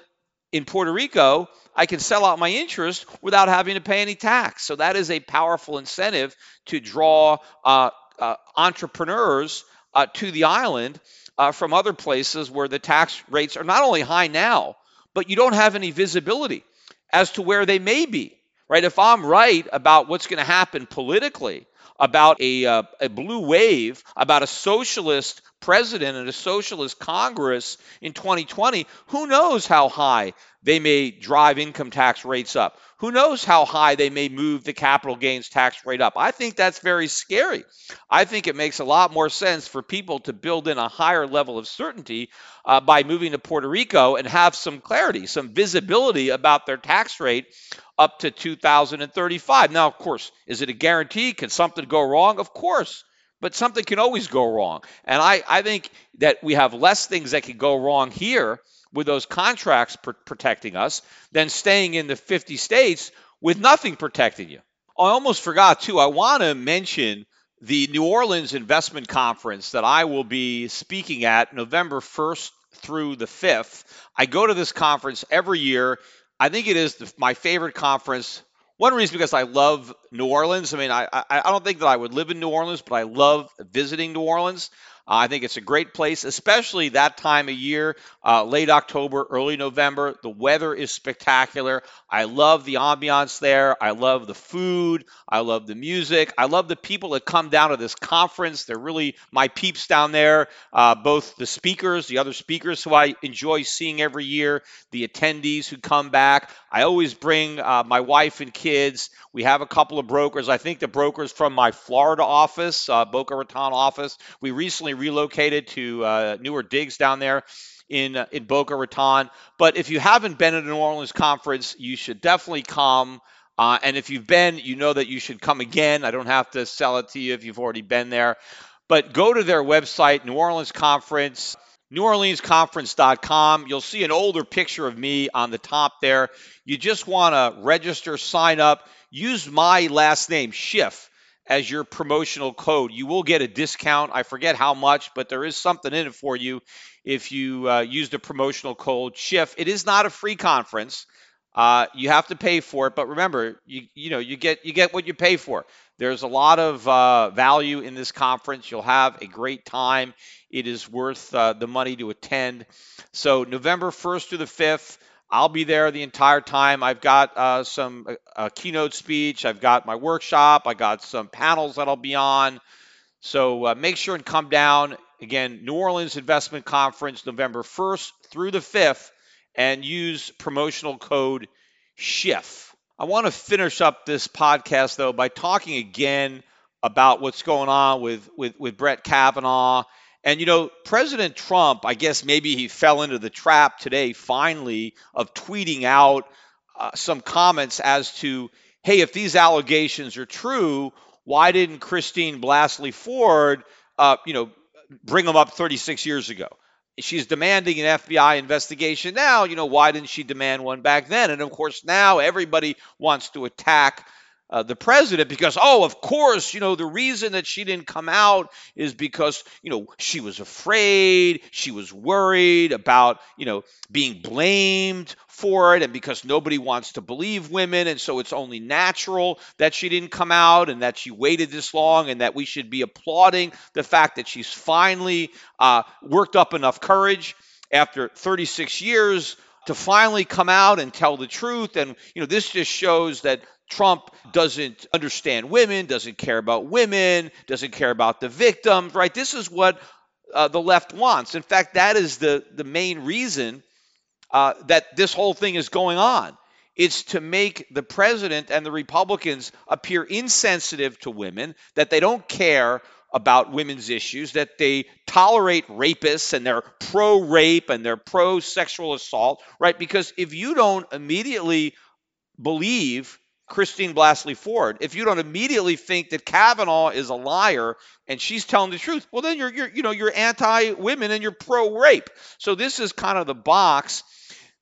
C: in Puerto Rico. I can sell out my interest without having to pay any tax. So that is a powerful incentive to draw uh, uh, entrepreneurs uh, to the island uh, from other places where the tax rates are not only high now, but you don't have any visibility as to where they may be right? If I'm right about what's going to happen politically, about a, uh, a blue wave, about a socialist president and a socialist Congress in 2020, who knows how high they may drive income tax rates up? Who knows how high they may move the capital gains tax rate up? I think that's very scary. I think it makes a lot more sense for people to build in a higher level of certainty uh, by moving to Puerto Rico and have some clarity, some visibility about their tax rate up to 2035. Now, of course, is it a guarantee? Can something go wrong? Of course, but something can always go wrong. And I, I think that we have less things that can go wrong here with those contracts pr- protecting us than staying in the 50 states with nothing protecting you. I almost forgot, too. I want to mention the New Orleans Investment Conference that I will be speaking at November 1st through the 5th. I go to this conference every year. I think it is the, my favorite conference. One reason because I love New Orleans. I mean, I, I, I don't think that I would live in New Orleans, but I love visiting New Orleans. Uh, I think it's a great place, especially that time of year, uh, late October, early November. The weather is spectacular. I love the ambiance there. I love the food. I love the music. I love the people that come down to this conference. They're really my peeps down there, uh, both the speakers, the other speakers who I enjoy seeing every year, the attendees who come back. I always bring uh, my wife and kids. We have a couple of brokers. I think the brokers from my Florida office, uh, Boca Raton office, we recently relocated to uh, newer digs down there in uh, in Boca Raton. But if you haven't been at a New Orleans conference, you should definitely come. Uh, and if you've been, you know that you should come again. I don't have to sell it to you if you've already been there. But go to their website, New Orleans Conference, NewOrleansConference.com. You'll see an older picture of me on the top there. You just want to register, sign up, use my last name, Schiff, as your promotional code. You will get a discount. I forget how much, but there is something in it for you if you uh, use the promotional code Schiff. It is not a free conference. Uh, you have to pay for it, but remember, you you know you get you get what you pay for. There's a lot of uh, value in this conference. You'll have a great time. It is worth uh, the money to attend. So November 1st to the 5th. I'll be there the entire time. I've got uh, some uh, keynote speech. I've got my workshop. I got some panels that I'll be on. So uh, make sure and come down. Again, New Orleans Investment Conference, November 1st through the 5th, and use promotional code SCHIFF. I want to finish up this podcast, though, by talking again about what's going on with, with, with Brett Kavanaugh and you know, President Trump, I guess maybe he fell into the trap today, finally, of tweeting out uh, some comments as to, hey, if these allegations are true, why didn't Christine Blasey Ford, uh, you know, bring them up 36 years ago? She's demanding an FBI investigation now. You know, why didn't she demand one back then? And of course, now everybody wants to attack uh, the president because, oh, of course, you know, the reason that she didn't come out is because, you know, she was afraid, she was worried about, you know, being blamed for it, and because nobody wants to believe women. And so it's only natural that she didn't come out and that she waited this long, and that we should be applauding the fact that she's finally uh, worked up enough courage after 36 years to finally come out and tell the truth. And, you know, this just shows that Trump doesn't understand women, doesn't care about women, doesn't care about the victims, right? This is what uh, the left wants. In fact, that is the, the main reason uh, that this whole thing is going on. It's to make the president and the Republicans appear insensitive to women, that they don't care about women's issues, that they tolerate rapists and they're pro rape and they're pro sexual assault, right? Because if you don't immediately believe Christine Blasey Ford, if you don't immediately think that Kavanaugh is a liar and she's telling the truth, well then you're, you're you know you're anti-women and you're pro-rape. So this is kind of the box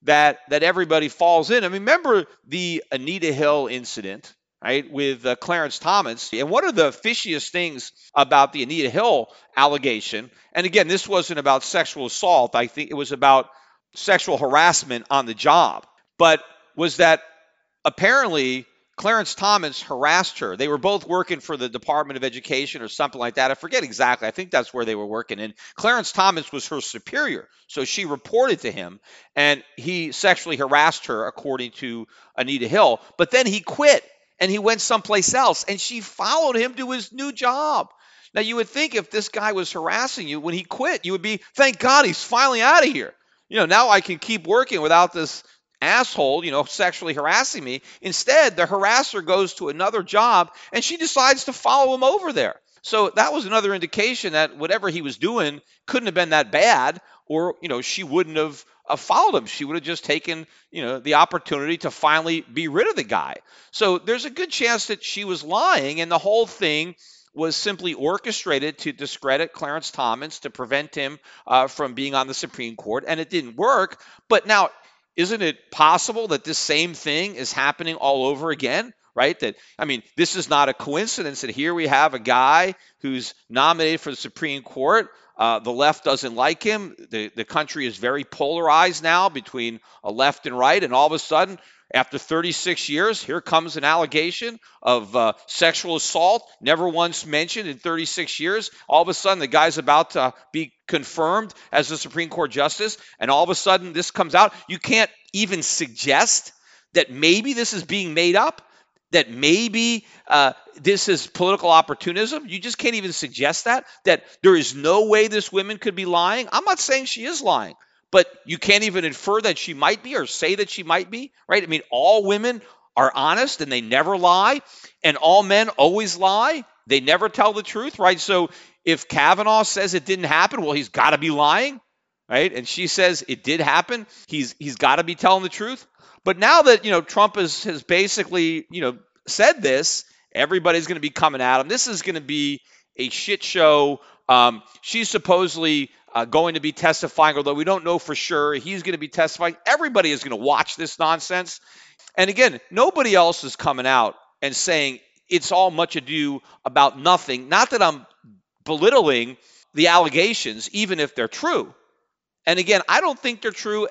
C: that that everybody falls in. I mean, remember the Anita Hill incident, right, with uh, Clarence Thomas. And one of the fishiest things about the Anita Hill allegation, and again, this wasn't about sexual assault. I think it was about sexual harassment on the job, but was that apparently Clarence Thomas harassed her. They were both working for the Department of Education or something like that. I forget exactly. I think that's where they were working. And Clarence Thomas was her superior. So she reported to him and he sexually harassed her, according to Anita Hill. But then he quit and he went someplace else and she followed him to his new job. Now, you would think if this guy was harassing you when he quit, you would be, thank God he's finally out of here. You know, now I can keep working without this asshole, you know, sexually harassing me. Instead, the harasser goes to another job and she decides to follow him over there. So that was another indication that whatever he was doing couldn't have been that bad, or, you know, she wouldn't have uh, followed him. She would have just taken, you know, the opportunity to finally be rid of the guy. So there's a good chance that she was lying and the whole thing was simply orchestrated to discredit Clarence Thomas to prevent him uh, from being on the Supreme Court, and it didn't work. But now isn't it possible that this same thing is happening all over again? Right? That, I mean, this is not a coincidence that here we have a guy who's nominated for the Supreme Court. Uh, the left doesn't like him. The, the country is very polarized now between a left and right. And all of a sudden, after 36 years, here comes an allegation of uh, sexual assault, never once mentioned in 36 years. All of a sudden, the guy's about to be confirmed as a Supreme Court justice, and all of a sudden, this comes out. You can't even suggest that maybe this is being made up, that maybe uh, this is political opportunism. You just can't even suggest that, that there is no way this woman could be lying. I'm not saying she is lying but you can't even infer that she might be or say that she might be, right? I mean, all women are honest and they never lie, and all men always lie. They never tell the truth, right? So if Kavanaugh says it didn't happen, well, he's got to be lying, right? And she says it did happen. He's he's got to be telling the truth. But now that you know Trump has has basically you know said this, everybody's going to be coming at him. This is going to be a shit show. Um, she's supposedly uh, going to be testifying, although we don't know for sure. He's going to be testifying. Everybody is going to watch this nonsense. And again, nobody else is coming out and saying it's all much ado about nothing. Not that I'm belittling the allegations, even if they're true. And again, I don't think they're true.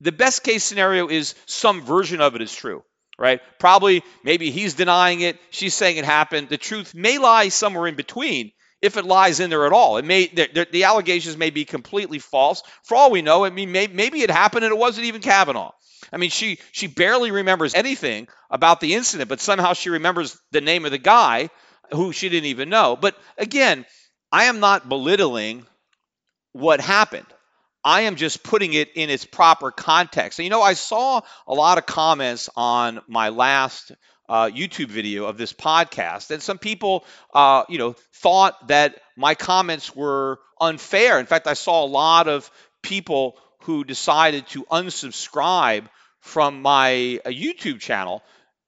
C: The best case scenario is some version of it is true, right? Probably, maybe he's denying it. She's saying it happened. The truth may lie somewhere in between if it lies in there at all. It may the, the allegations may be completely false. For all we know, I mean, may, maybe it happened and it wasn't even Kavanaugh. I mean, she she barely remembers anything about the incident, but somehow she remembers the name of the guy who she didn't even know. But again, I am not belittling what happened. I am just putting it in its proper context. And you know, I saw a lot of comments on my last uh, YouTube video of this podcast, and some people, uh, you know, thought that my comments were unfair. In fact, I saw a lot of people who decided to unsubscribe from my uh, YouTube channel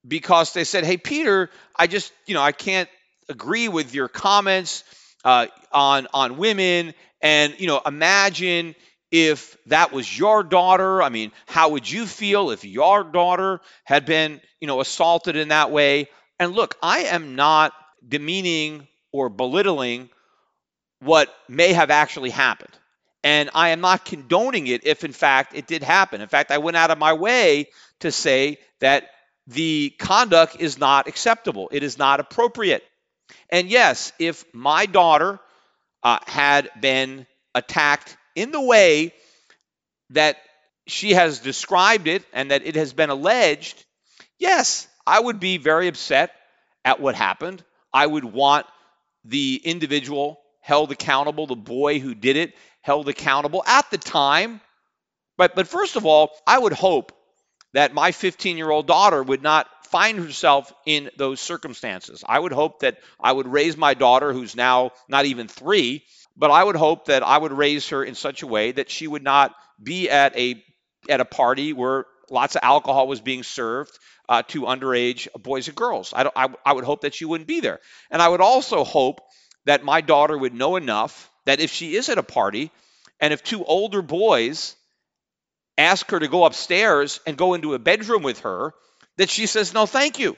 C: because they said, "Hey, Peter, I just, you know, I can't agree with your comments uh, on on women, and you know, imagine." If that was your daughter i mean how would you feel if your daughter had been you know assaulted in that way? And look i am not demeaning or belittling what may have actually happened. And i am not condoning it if in fact it did happen. In fact i went out of my way to say that the conduct is not acceptable. It is not appropriate. And yes if my daughter uh, had been attacked in the way that she has described it and that it has been alleged, yes, I would be very upset at what happened. I would want the individual held accountable, the boy who did it held accountable at the time. But but first of all, I would hope that my 15-year-old daughter would not find herself in those circumstances. I would hope that I would raise my daughter, who's now not even three, but I would hope that I would raise her in such a way that she would not be at a at a party where lots of alcohol was being served uh, to underage boys and girls. I, I, I would hope that she wouldn't be there. And I would also hope that my daughter would know enough that if she is at a party and if two older boys ask her to go upstairs and go into a bedroom with her, that she says, no, thank you.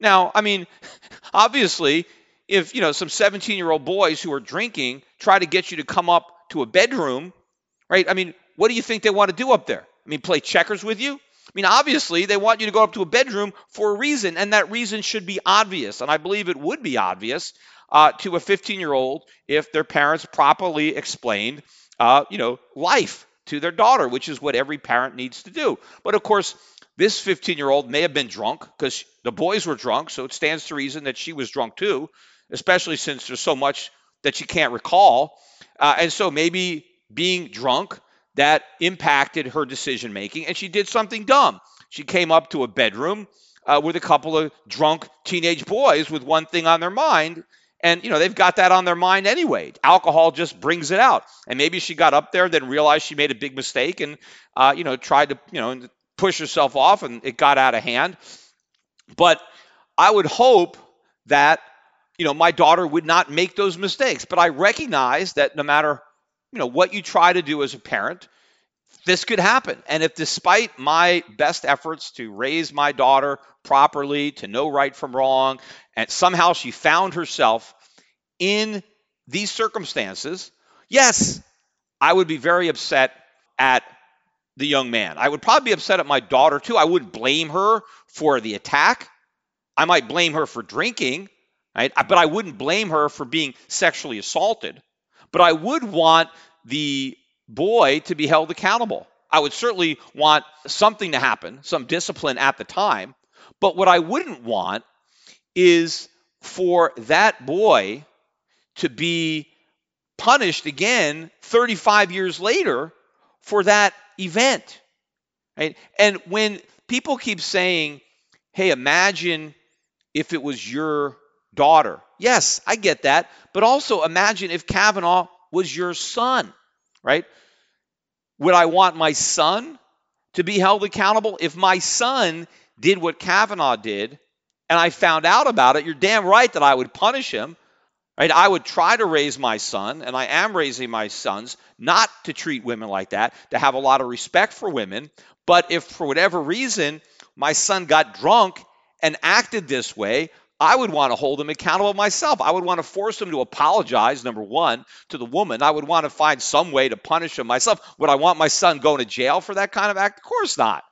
C: Now, I mean, obviously, if, you know, some 17 year old boys who are drinking try to get you to come up to a bedroom, right? I mean, what do you think they want to do up there? I mean, play checkers with you? I mean, obviously, they want you to go up to a bedroom for a reason, and that reason should be obvious. And I believe it would be obvious uh, to a 15 year old if their parents properly explained, uh, you know, life to their daughter, which is what every parent needs to do. But of course, this 15 year old may have been drunk because the boys were drunk, so it stands to reason that she was drunk too, especially since there's so much that she can't recall. Uh, and so maybe being drunk that impacted her decision making, and she did something dumb. She came up to a bedroom uh, with a couple of drunk teenage boys with one thing on their mind. And, you know, they've got that on their mind anyway. Alcohol just brings it out. And maybe she got up there, then realized she made a big mistake and, uh, you know, tried to, you know, push herself off and it got out of hand. But I would hope that, you know, my daughter would not make those mistakes. But I recognize that no matter you know what you try to do as a parent this could happen. And if despite my best efforts to raise my daughter properly to know right from wrong and somehow she found herself in these circumstances yes i would be very upset at the young man. I would probably be upset at my daughter too. I wouldn't blame her for the attack. I might blame her for drinking right but i wouldn't blame her for being sexually assaulted but I would want the boy to be held accountable. I would certainly want something to happen, some discipline at the time. But what I wouldn't want is for that boy to be punished again 35 years later for that event. Right? And when people keep saying, hey, imagine if it was your daughter. Yes, I get that. But also imagine if Kavanaugh was your son, right? Would I want my son to be held accountable? If my son did what Kavanaugh did and I found out about it, you're damn right that I would punish him. Right? I would try to raise my son, and I am raising my sons not to treat women like that, to have a lot of respect for women. But if for whatever reason my son got drunk and acted this way, I would want to hold him accountable myself. I would want to force him to apologize, number one, to the woman. I would want to find some way to punish him myself. Would I want my son going to jail for that kind of act? Of course not.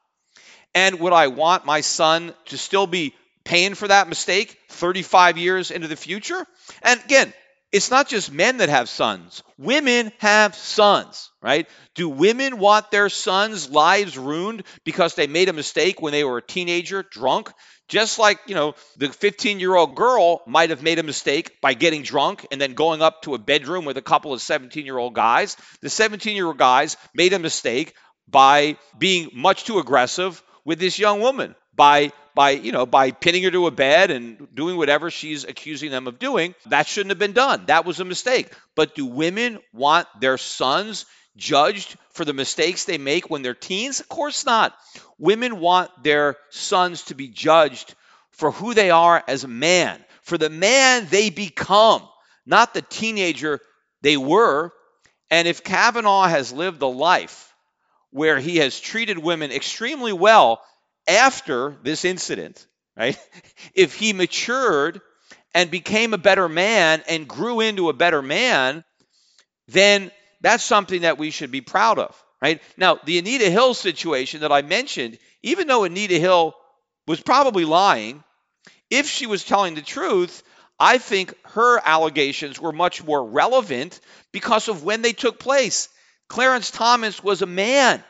C: And would I want my son to still be paying for that mistake 35 years into the future? And again, it's not just men that have sons. Women have sons, right? Do women want their sons' lives ruined because they made a mistake when they were a teenager, drunk? Just like, you know, the 15 year old girl might have made a mistake by getting drunk and then going up to a bedroom with a couple of 17 year old guys. The 17 year old guys made a mistake by being much too aggressive with this young woman, by by you know by pinning her to a bed and doing whatever she's accusing them of doing that shouldn't have been done that was a mistake but do women want their sons judged for the mistakes they make when they're teens? Of course not. Women want their sons to be judged for who they are as a man, for the man they become, not the teenager they were. And if Kavanaugh has lived a life where he has treated women extremely well after this incident, right? If he matured and became a better man and grew into a better man, then that's something that we should be proud of, right? Now, the Anita Hill situation that I mentioned, even though Anita Hill was probably lying, if she was telling the truth, I think her allegations were much more relevant because of when they took place. Clarence Thomas was a man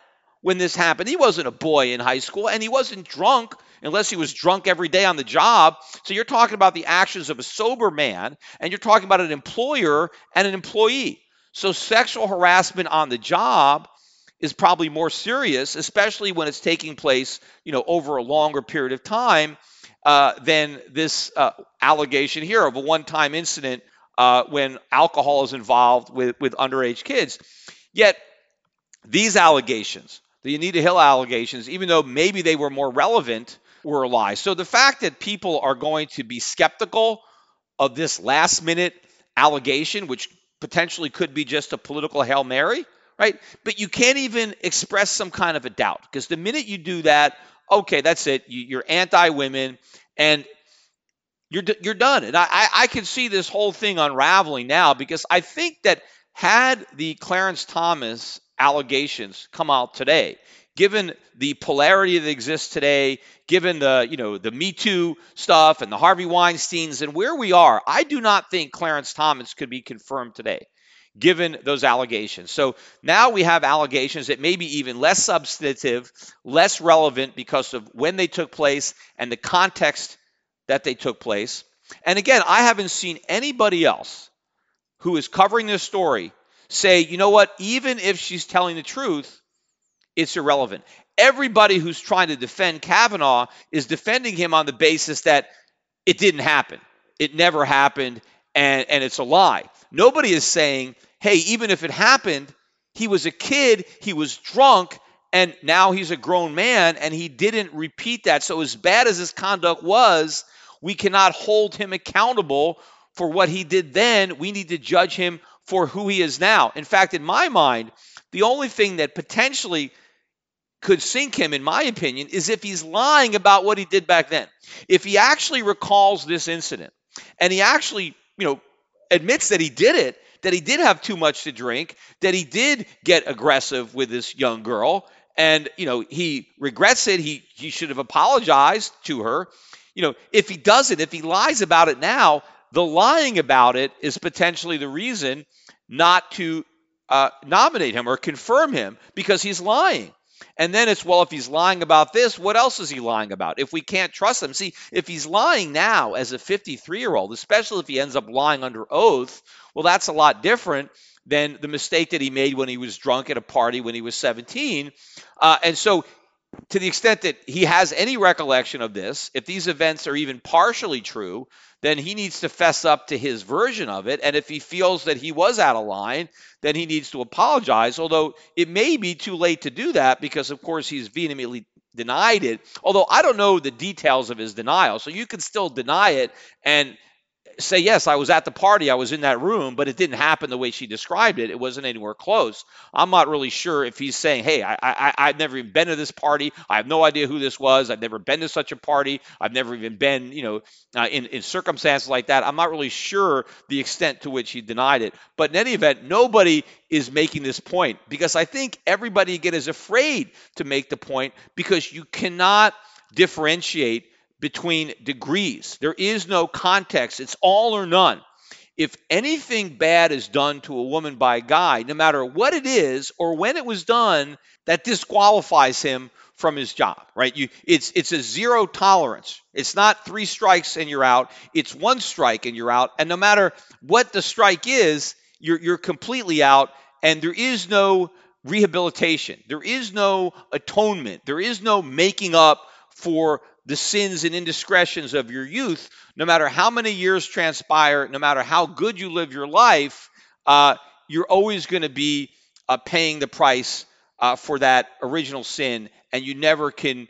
C: when this happened. He wasn't a boy in high school and he wasn't drunk unless he was drunk every day on the job. So you're talking about the actions of a sober man and you're talking about an employer and an employee. So, sexual harassment on the job is probably more serious, especially when it's taking place, you know, over a longer period of time uh, than this uh, allegation here of a one-time incident uh, when alcohol is involved with with underage kids. Yet these allegations, the Anita Hill allegations, even though maybe they were more relevant, were a lie. So the fact that people are going to be skeptical of this last-minute allegation, which potentially could be just a political hail mary right? But you can't even express some kind of a doubt because the minute you do that, okay, that's it. You, are anti-women, and you're you're done. And I I can see this whole thing unraveling now because I think that had the Clarence Thomas allegations come out today, given the polarity that exists today, given the you know the Me Too stuff and the Harvey Weinstein's and where we are, I do not think Clarence Thomas could be confirmed today given those allegations. So now we have allegations that may be even less substantive, less relevant because of when they took place and the context that they took place. And again, I haven't seen anybody else who is covering this story say, you know what, even if she's telling the truth, it's irrelevant. Everybody who's trying to defend Kavanaugh is defending him on the basis that it didn't happen. It never happened, and, and it's a lie. Nobody is saying, hey, even if it happened, he was a kid, he was drunk, and now he's a grown man, and he didn't repeat that. So, as bad as his conduct was, we cannot hold him accountable for what he did then. We need to judge him for who he is now. In fact, in my mind, the only thing that potentially could sink him, in my opinion, is if he's lying about what he did back then. If he actually recalls this incident and he actually, you know, admits that he did it, that he did have too much to drink, that he did get aggressive with this young girl, and you know he regrets it. He he should have apologized to her. You know, if he doesn't, if he lies about it now, the lying about it is potentially the reason not to uh, nominate him or confirm him because he's lying. And then it's, well, if he's lying about this, what else is he lying about? If we can't trust him, see, if he's lying now as a 53 year old, especially if he ends up lying under oath, well, that's a lot different than the mistake that he made when he was drunk at a party when he was 17. Uh, and so, to the extent that he has any recollection of this, if these events are even partially true, then he needs to fess up to his version of it. And if he feels that he was out of line, then he needs to apologize. Although it may be too late to do that because, of course, he's vehemently denied it. Although I don't know the details of his denial. So you can still deny it and say, yes, I was at the party, I was in that room, but it didn't happen the way she described it. It wasn't anywhere close. I'm not really sure if he's saying, hey, I, I, I've never even been to this party. I have no idea who this was. I've never been to such a party. I've never even been, you know, uh, in, in circumstances like that. I'm not really sure the extent to which he denied it. But in any event, nobody is making this point because I think everybody again is afraid to make the point because you cannot differentiate between degrees. There is no context, it's all or none. If anything bad is done to a woman by a guy, no matter what it is or when it was done, that disqualifies him from his job, right? You, it's it's a zero tolerance. It's not three strikes and you're out. It's one strike and you're out. And no matter what the strike is, you're you're completely out. And there is no rehabilitation. There is no atonement. There is no making up for the sins and indiscretions of your youth, no matter how many years transpire, no matter how good you live your life, uh, you're always going to be uh, paying the price uh, for that original sin, and you never can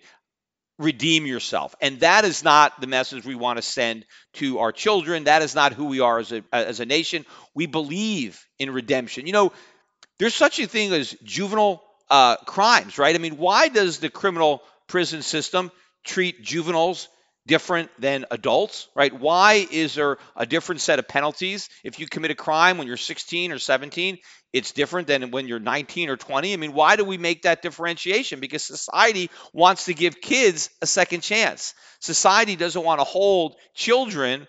C: redeem yourself. And that is not the message we want to send to our children. That is not who we are as a, as a nation. We believe in redemption. You know, there's such a thing as juvenile uh, crimes, right? I mean, why does the criminal prison system treat juveniles different than adults, right? Why is there a different set of penalties? If you commit a crime when you're 16 or 17, it's different than when you're 19 or 20. I mean, why do we make that differentiation? Because society wants to give kids a second chance. Society doesn't want to hold children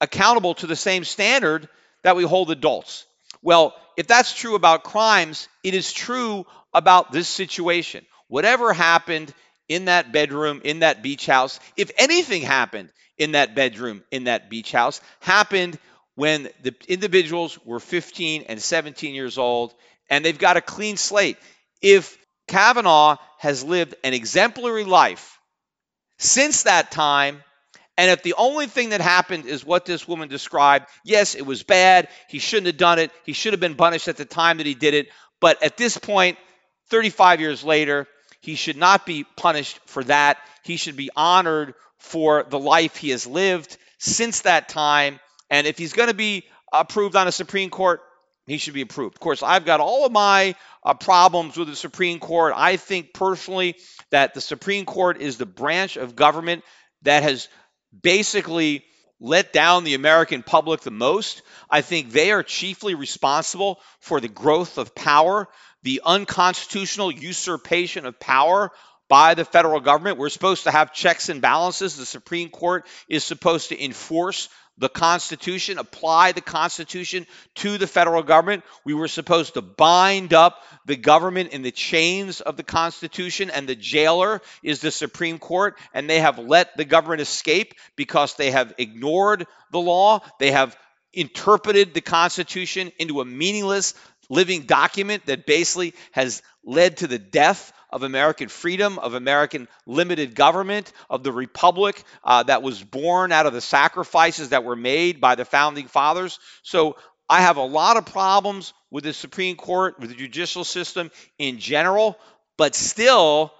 C: accountable to the same standard that we hold adults. Well, if that's true about crimes, it is true about this situation. Whatever happened in that bedroom, in that beach house, if anything happened in that bedroom, in that beach house, happened when the individuals were 15 and 17 years old and they've got a clean slate. if Kavanaugh has lived an exemplary life since that time, and if the only thing that happened is what this woman described, yes, it was bad. He shouldn't have done it. He should have been punished at the time that he did it. But at this point, 35 years later, he should not be punished for that. He should be honored for the life he has lived since that time. And if he's going to be approved on a Supreme Court, he should be approved. Of course, I've got all of my uh, problems with the Supreme Court. I think personally that the Supreme Court is the branch of government that has basically let down the American public the most. I think they are chiefly responsible for the growth of power, the unconstitutional usurpation of power by the federal government. We're supposed to have checks and balances. The Supreme Court is supposed to enforce the Constitution, apply the Constitution to the federal government. We were supposed to bind up the government in the chains of the Constitution, and the jailer is the Supreme Court, and they have let the government escape because they have ignored the law. They have interpreted the Constitution into a meaningless living document that basically has led to the death of American freedom, of American limited government, of the republic uh, that was born out of the sacrifices that were made by the founding fathers. So I have a lot of problems with the Supreme Court, with the judicial system in general, but still,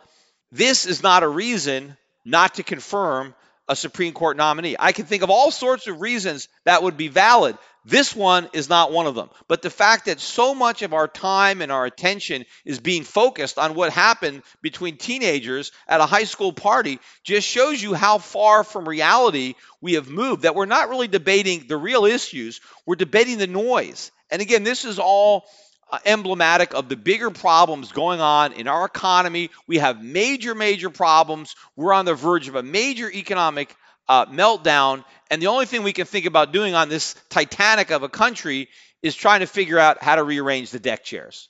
C: this is not a reason not to confirm a Supreme Court nominee. I can think of all sorts of reasons that would be valid. This one is not one of them. But the fact that so much of our time and our attention is being focused on what happened between teenagers at a high school party just shows you how far from reality we have moved, that we're not really debating the real issues, we're debating the noise. And again, this is all uh, emblematic of the bigger problems going on in our economy. We have major, major problems. We're on the verge of a major economic uh, meltdown. And the only thing we can think about doing on this Titanic of a country is trying to figure out how to rearrange the deck chairs.